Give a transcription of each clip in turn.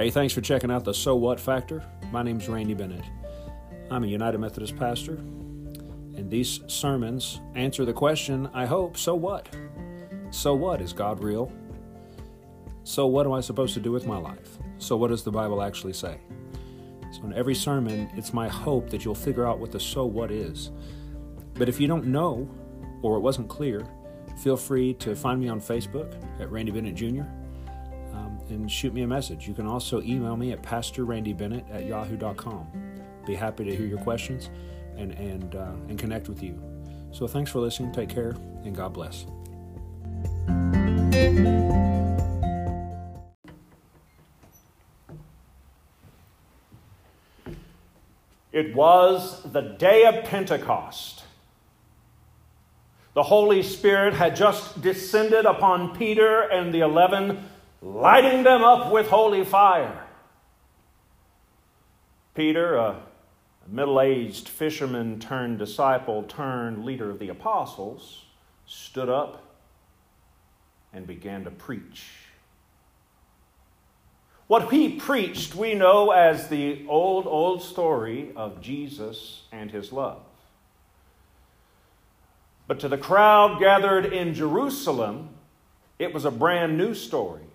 Hey, thanks for checking out the So What Factor. My name's Randy Bennett. I'm a United Methodist pastor, and these sermons answer the question, I hope, so what? So what? Is God real? So what am I supposed to do with my life? So what does the Bible actually say? So in every sermon, it's my hope that you'll figure out what the so what is. But if you don't know, or it wasn't clear, feel free to find me on Facebook at Randy Bennett Jr. And shoot me a message. You can also email me at pastorrandybennett at yahoo.com. Be happy to hear your questions and, and, uh, and connect with you. So thanks for listening. Take care, and God bless. It was the day of Pentecost. The Holy Spirit had just descended upon Peter and the eleven, lighting them up with holy fire. Peter, a middle aged fisherman turned disciple turned leader of the apostles, stood up and began to preach. What he preached, we know as the old, old story of Jesus and his love. But to the crowd gathered in Jerusalem, it was a brand new story.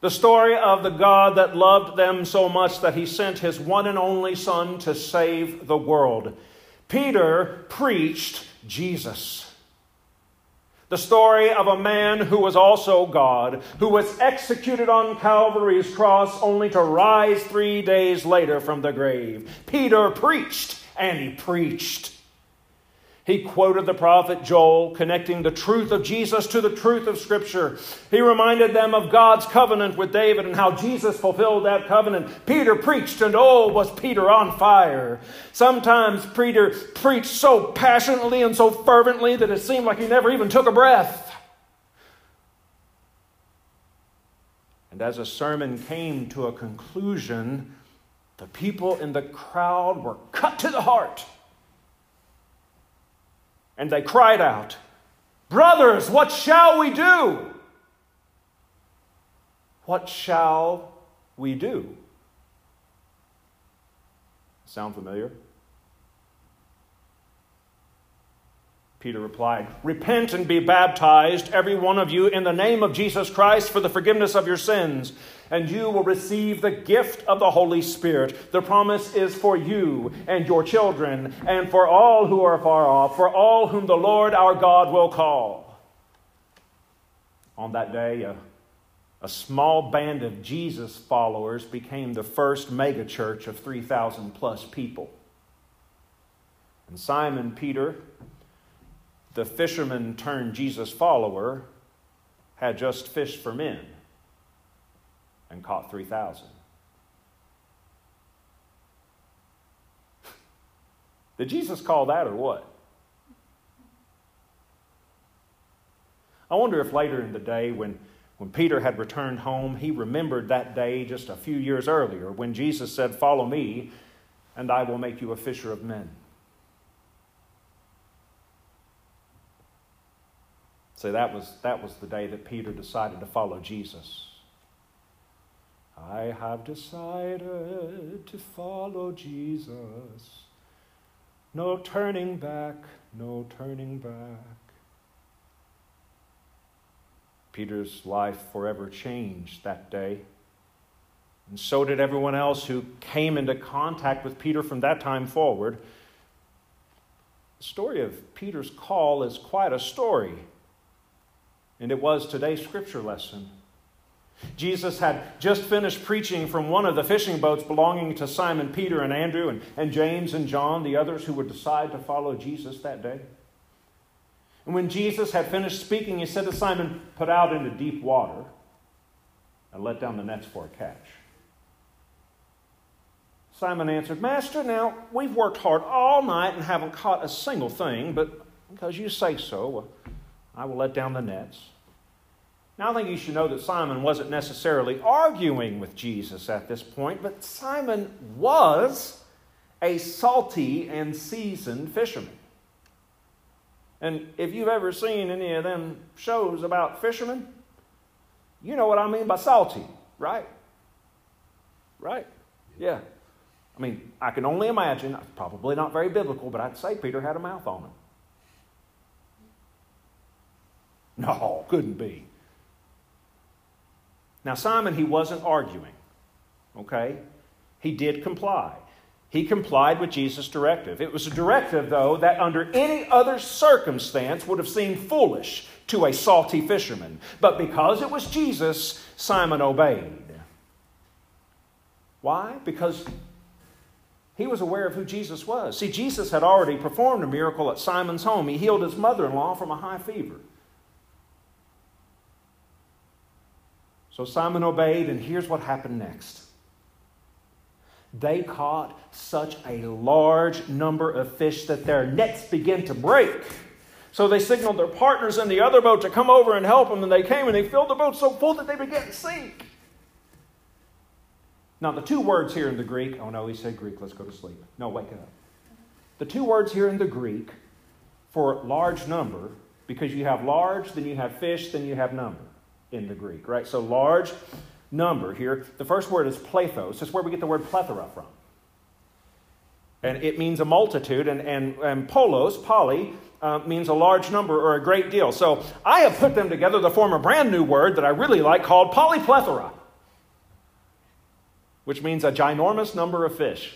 The story of the God that loved them so much that he sent his one and only Son to save the world. Peter preached Jesus. The story of a man who was also God, who was executed on Calvary's cross only to rise three days later from the grave. Peter preached, and he preached. He quoted the prophet Joel, connecting the truth of Jesus to the truth of Scripture. He reminded them of God's covenant with David and how Jesus fulfilled that covenant. Peter preached, and oh, was Peter on fire. Sometimes Peter preached so passionately and so fervently that it seemed like he never even took a breath. And as a sermon came to a conclusion, the people in the crowd were cut to the heart. And they cried out, Brothers, what shall we do? What shall we do? Sound familiar? Peter replied, Repent and be baptized, every one of you, in the name of Jesus Christ for the forgiveness of your sins, and you will receive the gift of the Holy Spirit. The promise is for you and your children, and for all who are far off, for all whom the Lord our God will call. On that day, a, a small band of Jesus followers became the first megachurch of 3,000 plus people. And Simon Peter, the fisherman turned Jesus follower had just fished for men and caught 3,000. Did Jesus call that or what? I wonder if later in the day, when, when Peter had returned home, he remembered that day just a few years earlier when Jesus said, Follow me, and I will make you a fisher of men. So that was, that was the day that Peter decided to follow Jesus. I have decided to follow Jesus. No turning back, no turning back. Peter's life forever changed that day. And so did everyone else who came into contact with Peter from that time forward. The story of Peter's call is quite a story and it was today's scripture lesson. Jesus had just finished preaching from one of the fishing boats belonging to Simon Peter and Andrew and, and James and John, the others who would decide to follow Jesus that day. And when Jesus had finished speaking, he said to Simon, Put out into deep water and let down the nets for a catch. Simon answered, Master, now we've worked hard all night and haven't caught a single thing, but because you say so, I will let down the nets. Now, I think you should know that Simon wasn't necessarily arguing with Jesus at this point, but Simon was a salty and seasoned fisherman. And if you've ever seen any of them shows about fishermen, you know what I mean by salty, right? Right? Yeah. I mean, I can only imagine, probably not very biblical, but I'd say Peter had a mouth on him. No, couldn't be. Now, Simon, he wasn't arguing, okay? He did comply. He complied with Jesus' directive. It was a directive, though, that under any other circumstance would have seemed foolish to a salty fisherman. But because it was Jesus, Simon obeyed. Why? Because he was aware of who Jesus was. See, Jesus had already performed a miracle at Simon's home. He healed his mother in law from a high fever. So Simon obeyed, and here's what happened next. They caught such a large number of fish that their nets began to break. So they signaled their partners in the other boat to come over and help them, and they came and they filled the boat so full that they began to sink. Now, the two words here in the Greek, oh no, he said Greek, let's go to sleep. No, wake up. The two words here in the Greek for large number, because you have large, then you have fish, then you have number in the Greek, right? So large number here. The first word is plethos. That's where we get the word plethora from. And it means a multitude, and, and, and polos, poly, uh, means a large number or a great deal. So I have put them together to form a brand new word that I really like called polyplethora, which means a ginormous number of fish.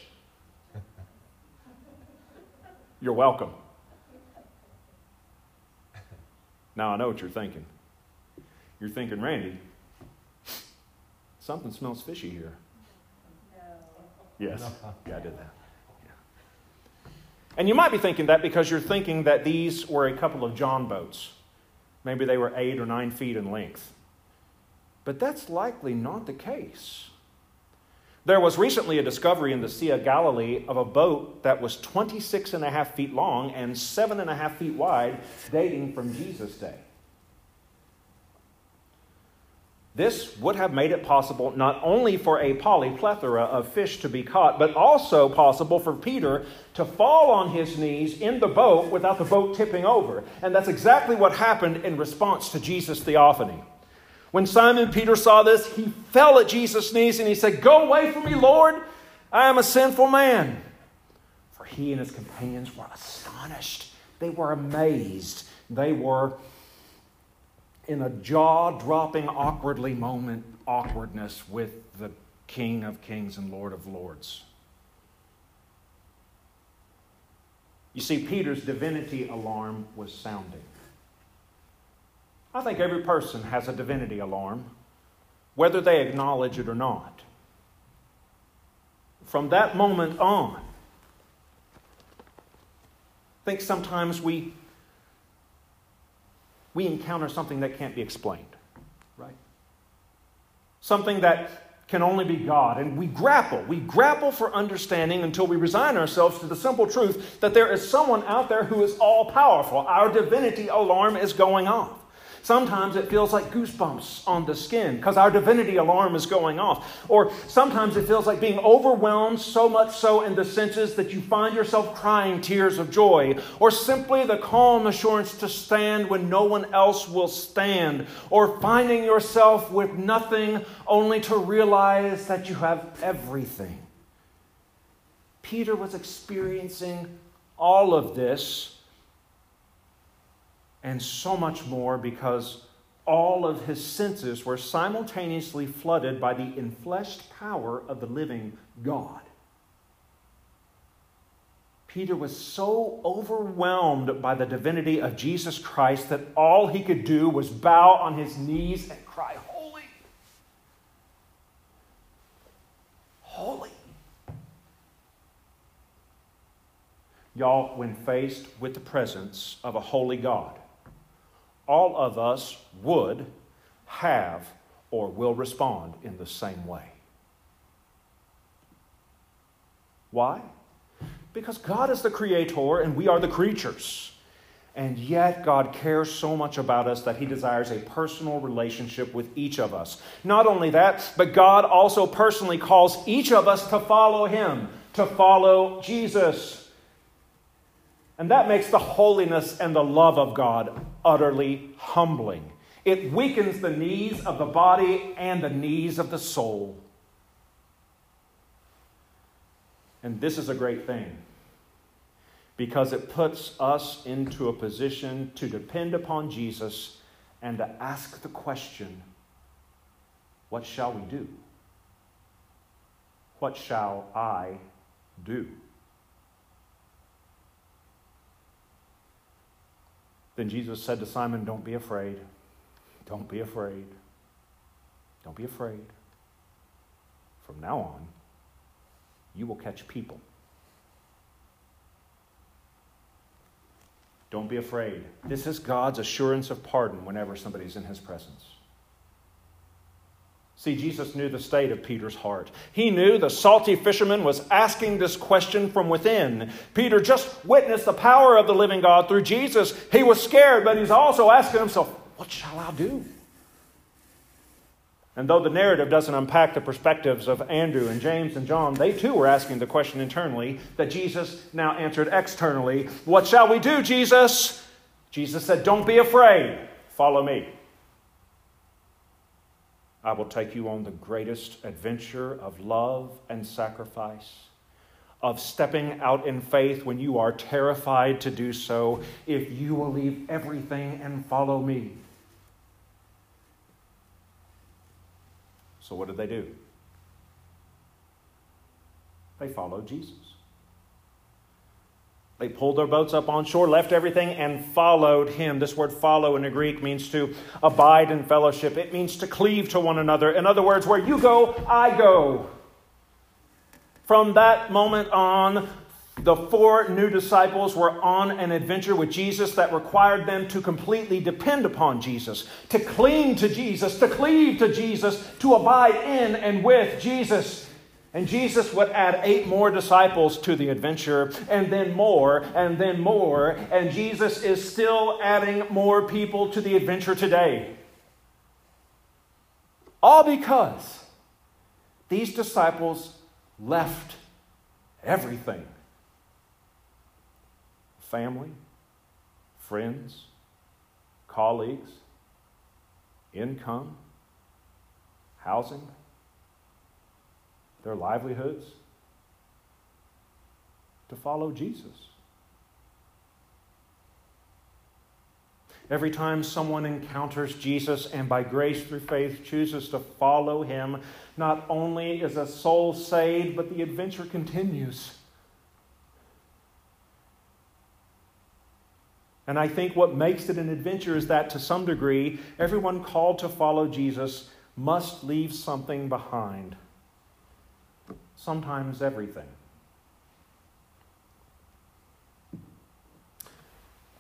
You're welcome. Now I know what you're thinking. You're thinking, Randy, Something smells fishy here. No. Yes. Yeah, I did that. Yeah. And you might be thinking that because you're thinking that these were a couple of John boats. Maybe they were eight or nine feet in length. But that's likely not the case. There was recently a discovery in the Sea of Galilee of a boat that was 26 and a half feet long and seven and a half feet wide, dating from Jesus' day. This would have made it possible not only for a polyplethora of fish to be caught, but also possible for Peter to fall on his knees in the boat without the boat tipping over. And that's exactly what happened in response to Jesus' theophany. When Simon Peter saw this, he fell at Jesus' knees and he said, Go away from me, Lord. I am a sinful man. For he and his companions were astonished. They were amazed. They were in a jaw dropping, awkwardly moment, awkwardness with the King of Kings and Lord of Lords. You see, Peter's divinity alarm was sounding. I think every person has a divinity alarm, whether they acknowledge it or not. From that moment on, I think sometimes we we encounter something that can't be explained, right? Something that can only be God. And we grapple. We grapple for understanding until we resign ourselves to the simple truth that there is someone out there who is all powerful. Our divinity alarm is going off. Sometimes it feels like goosebumps on the skin because our divinity alarm is going off. Or sometimes it feels like being overwhelmed so much so in the senses that you find yourself crying tears of joy. Or simply the calm assurance to stand when no one else will stand. Or finding yourself with nothing only to realize that you have everything. Peter was experiencing all of this and so much more because all of his senses were simultaneously flooded by the enfleshed power of the living God. Peter was so overwhelmed by the divinity of Jesus Christ that all he could do was bow on his knees and cry, Holy! Holy! Y'all, when faced with the presence of a holy God, all of us would, have, or will respond in the same way. Why? Because God is the creator and we are the creatures. And yet, God cares so much about us that He desires a personal relationship with each of us. Not only that, but God also personally calls each of us to follow Him, to follow Jesus. And that makes the holiness and the love of God utterly humbling. It weakens the knees of the body and the knees of the soul. And this is a great thing because it puts us into a position to depend upon Jesus and to ask the question what shall we do? What shall I do? Then Jesus said to Simon, Don't be afraid. Don't be afraid. Don't be afraid. From now on, you will catch people. Don't be afraid. This is God's assurance of pardon whenever somebody's in his presence. See, Jesus knew the state of Peter's heart. He knew the salty fisherman was asking this question from within. Peter just witnessed the power of the living God through Jesus. He was scared, but he's also asking himself, What shall I do? And though the narrative doesn't unpack the perspectives of Andrew and James and John, they too were asking the question internally that Jesus now answered externally What shall we do, Jesus? Jesus said, Don't be afraid. Follow me. I will take you on the greatest adventure of love and sacrifice, of stepping out in faith when you are terrified to do so, if you will leave everything and follow me. So, what did they do? They followed Jesus. They pulled their boats up on shore, left everything, and followed him. This word follow in the Greek means to abide in fellowship, it means to cleave to one another. In other words, where you go, I go. From that moment on, the four new disciples were on an adventure with Jesus that required them to completely depend upon Jesus, to cling to Jesus, to cleave to Jesus, to abide in and with Jesus. And Jesus would add eight more disciples to the adventure, and then more, and then more. And Jesus is still adding more people to the adventure today. All because these disciples left everything family, friends, colleagues, income, housing, their livelihoods to follow Jesus. Every time someone encounters Jesus and by grace through faith chooses to follow him, not only is a soul saved, but the adventure continues. And I think what makes it an adventure is that to some degree, everyone called to follow Jesus must leave something behind. Sometimes everything.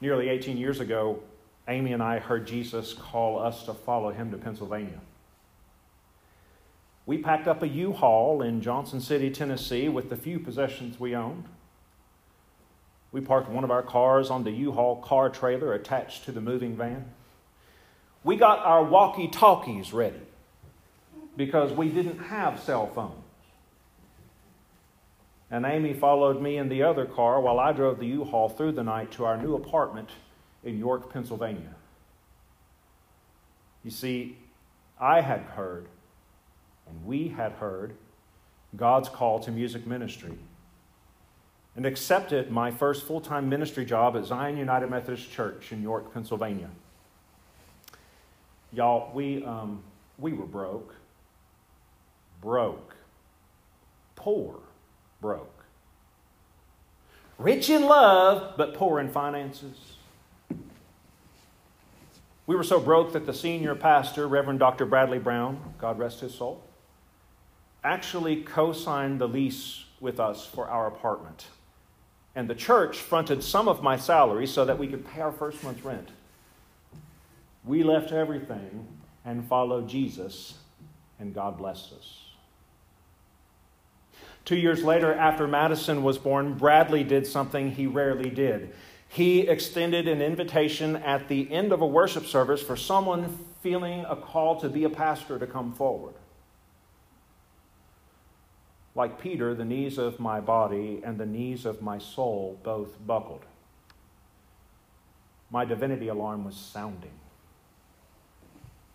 Nearly 18 years ago, Amy and I heard Jesus call us to follow him to Pennsylvania. We packed up a U Haul in Johnson City, Tennessee, with the few possessions we owned. We parked one of our cars on the U Haul car trailer attached to the moving van. We got our walkie talkies ready because we didn't have cell phones. And Amy followed me in the other car while I drove the U Haul through the night to our new apartment in York, Pennsylvania. You see, I had heard, and we had heard, God's call to music ministry and accepted my first full time ministry job at Zion United Methodist Church in York, Pennsylvania. Y'all, we, um, we were broke. Broke. Poor. Broke. Rich in love, but poor in finances. We were so broke that the senior pastor, Reverend Dr. Bradley Brown, God rest his soul, actually co signed the lease with us for our apartment and the church fronted some of my salary so that we could pay our first month's rent. We left everything and followed Jesus, and God blessed us. Two years later, after Madison was born, Bradley did something he rarely did. He extended an invitation at the end of a worship service for someone feeling a call to be a pastor to come forward. Like Peter, the knees of my body and the knees of my soul both buckled. My divinity alarm was sounding.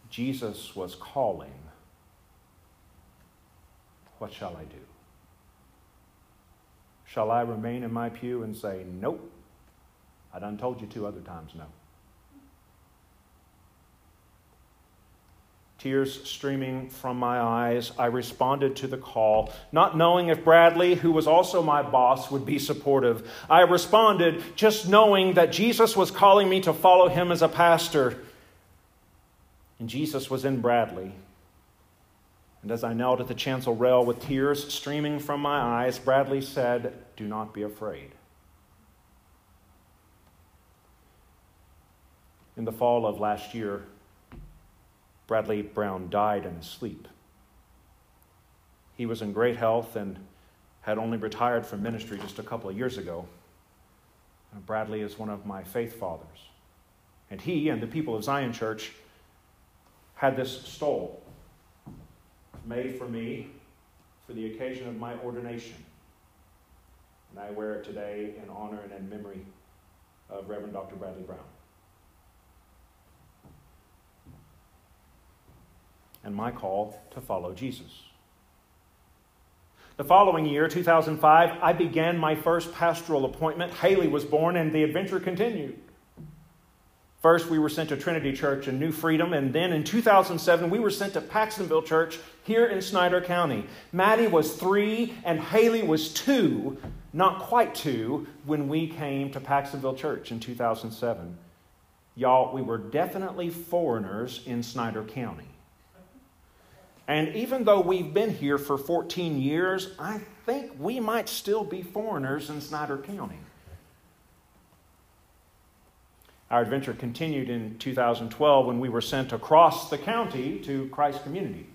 Jesus was calling. What shall I do? Shall I remain in my pew and say, Nope? I done told you two other times no. Tears streaming from my eyes, I responded to the call, not knowing if Bradley, who was also my boss, would be supportive. I responded just knowing that Jesus was calling me to follow him as a pastor. And Jesus was in Bradley. And as I knelt at the chancel rail with tears streaming from my eyes, Bradley said, Do not be afraid. In the fall of last year, Bradley Brown died in his sleep. He was in great health and had only retired from ministry just a couple of years ago. Bradley is one of my faith fathers. And he and the people of Zion Church had this stole made for me for the occasion of my ordination. And I wear it today in honor and in memory of Reverend Dr. Bradley Brown. And my call to follow Jesus. The following year, 2005, I began my first pastoral appointment. Haley was born, and the adventure continued. First, we were sent to Trinity Church in New Freedom, and then in 2007, we were sent to Paxtonville Church here in Snyder County. Maddie was three, and Haley was two, not quite two, when we came to Paxtonville Church in 2007. Y'all, we were definitely foreigners in Snyder County. And even though we've been here for 14 years, I think we might still be foreigners in Snyder County. Our adventure continued in 2012 when we were sent across the county to Christ Community.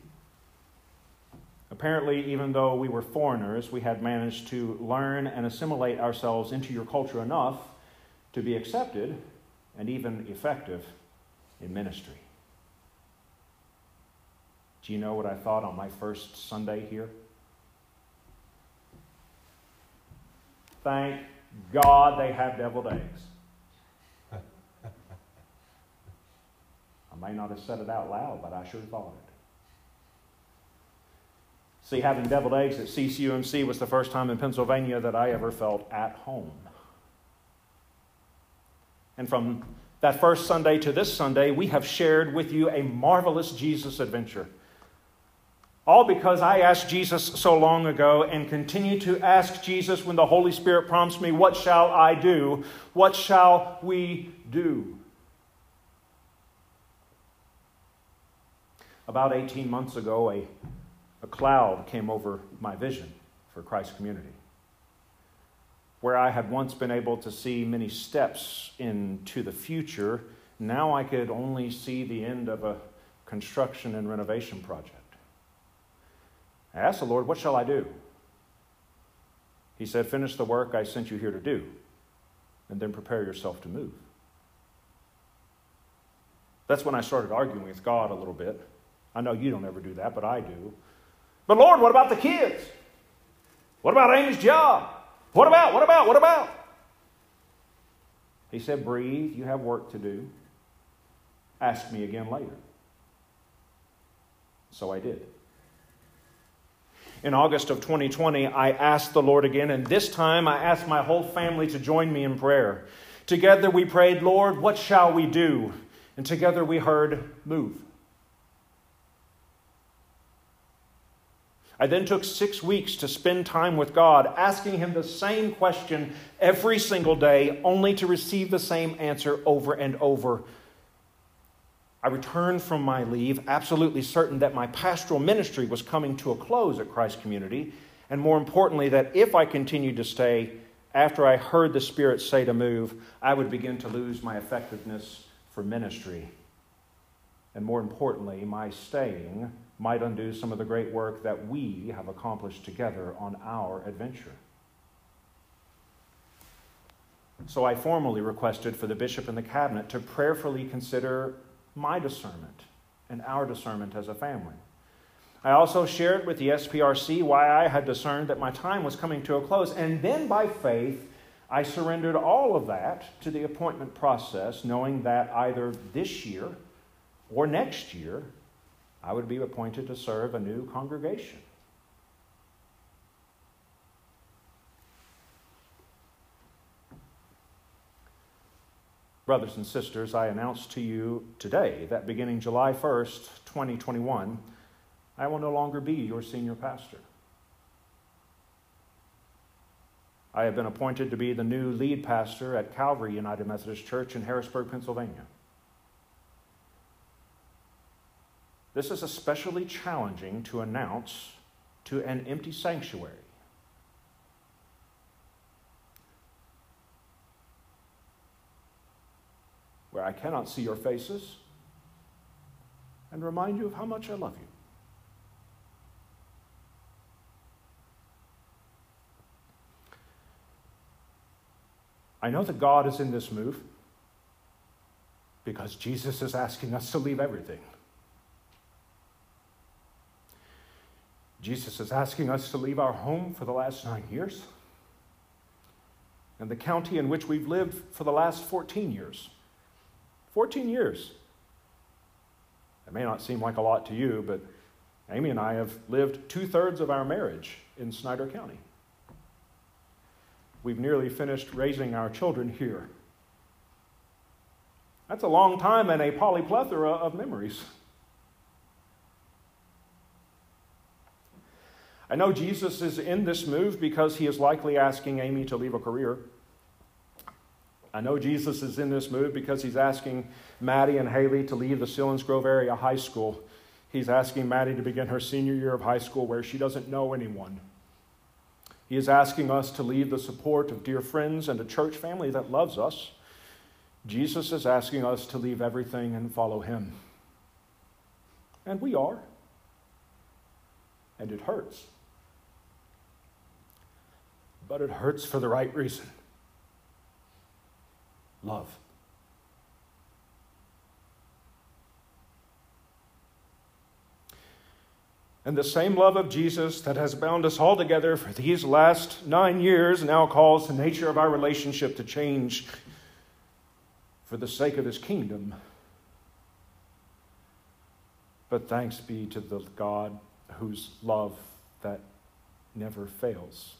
Apparently, even though we were foreigners, we had managed to learn and assimilate ourselves into your culture enough to be accepted and even effective in ministry. Do you know what I thought on my first Sunday here? Thank God they have deviled eggs. May not have said it out loud, but I sure thought it. See, having deviled eggs at CCUMC was the first time in Pennsylvania that I ever felt at home. And from that first Sunday to this Sunday, we have shared with you a marvelous Jesus adventure. All because I asked Jesus so long ago and continue to ask Jesus when the Holy Spirit prompts me, What shall I do? What shall we do? About 18 months ago, a, a cloud came over my vision for Christ Community. Where I had once been able to see many steps into the future, now I could only see the end of a construction and renovation project. I asked the Lord, What shall I do? He said, Finish the work I sent you here to do, and then prepare yourself to move. That's when I started arguing with God a little bit. I know you don't ever do that, but I do. But Lord, what about the kids? What about Amy's job? What about, what about, what about? He said, Breathe, you have work to do. Ask me again later. So I did. In August of 2020, I asked the Lord again, and this time I asked my whole family to join me in prayer. Together we prayed, Lord, what shall we do? And together we heard, Move. I then took six weeks to spend time with God, asking Him the same question every single day, only to receive the same answer over and over. I returned from my leave, absolutely certain that my pastoral ministry was coming to a close at Christ Community, and more importantly, that if I continued to stay, after I heard the Spirit say to move, I would begin to lose my effectiveness for ministry. And more importantly, my staying might undo some of the great work that we have accomplished together on our adventure. So I formally requested for the bishop and the cabinet to prayerfully consider my discernment and our discernment as a family. I also shared with the SPRC why I had discerned that my time was coming to a close, and then by faith, I surrendered all of that to the appointment process, knowing that either this year or next year, I would be appointed to serve a new congregation. Brothers and sisters, I announce to you today that beginning July 1st, 2021, I will no longer be your senior pastor. I have been appointed to be the new lead pastor at Calvary United Methodist Church in Harrisburg, Pennsylvania. This is especially challenging to announce to an empty sanctuary. Where I cannot see your faces and remind you of how much I love you. I know that God is in this move because Jesus is asking us to leave everything. Jesus is asking us to leave our home for the last nine years and the county in which we've lived for the last 14 years. 14 years. It may not seem like a lot to you, but Amy and I have lived two thirds of our marriage in Snyder County. We've nearly finished raising our children here. That's a long time and a polyplethora of memories. I know Jesus is in this move because he is likely asking Amy to leave a career. I know Jesus is in this move because he's asking Maddie and Haley to leave the Selinsgrove area high school. He's asking Maddie to begin her senior year of high school where she doesn't know anyone. He is asking us to leave the support of dear friends and a church family that loves us. Jesus is asking us to leave everything and follow him. And we are. And it hurts. But it hurts for the right reason love. And the same love of Jesus that has bound us all together for these last nine years now calls the nature of our relationship to change for the sake of his kingdom. But thanks be to the God whose love that never fails.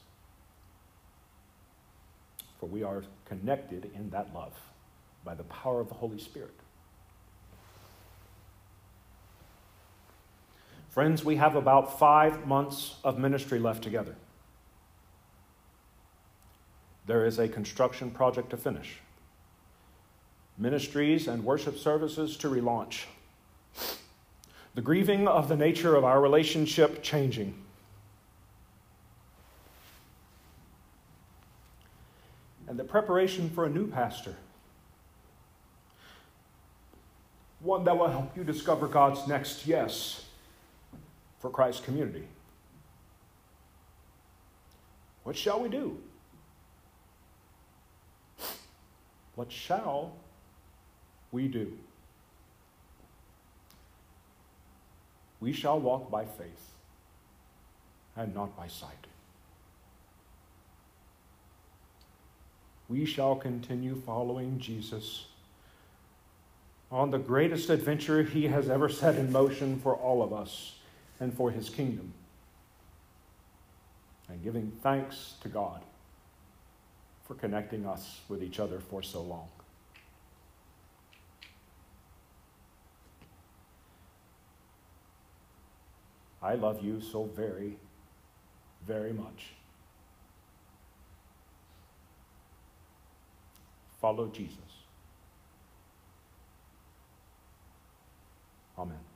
For we are connected in that love by the power of the Holy Spirit. Friends, we have about five months of ministry left together. There is a construction project to finish, ministries and worship services to relaunch, the grieving of the nature of our relationship changing. And the preparation for a new pastor. One that will help you discover God's next yes for Christ's community. What shall we do? What shall we do? We shall walk by faith and not by sight. We shall continue following Jesus on the greatest adventure he has ever set in motion for all of us and for his kingdom. And giving thanks to God for connecting us with each other for so long. I love you so very, very much. Follow Jesus. Amen.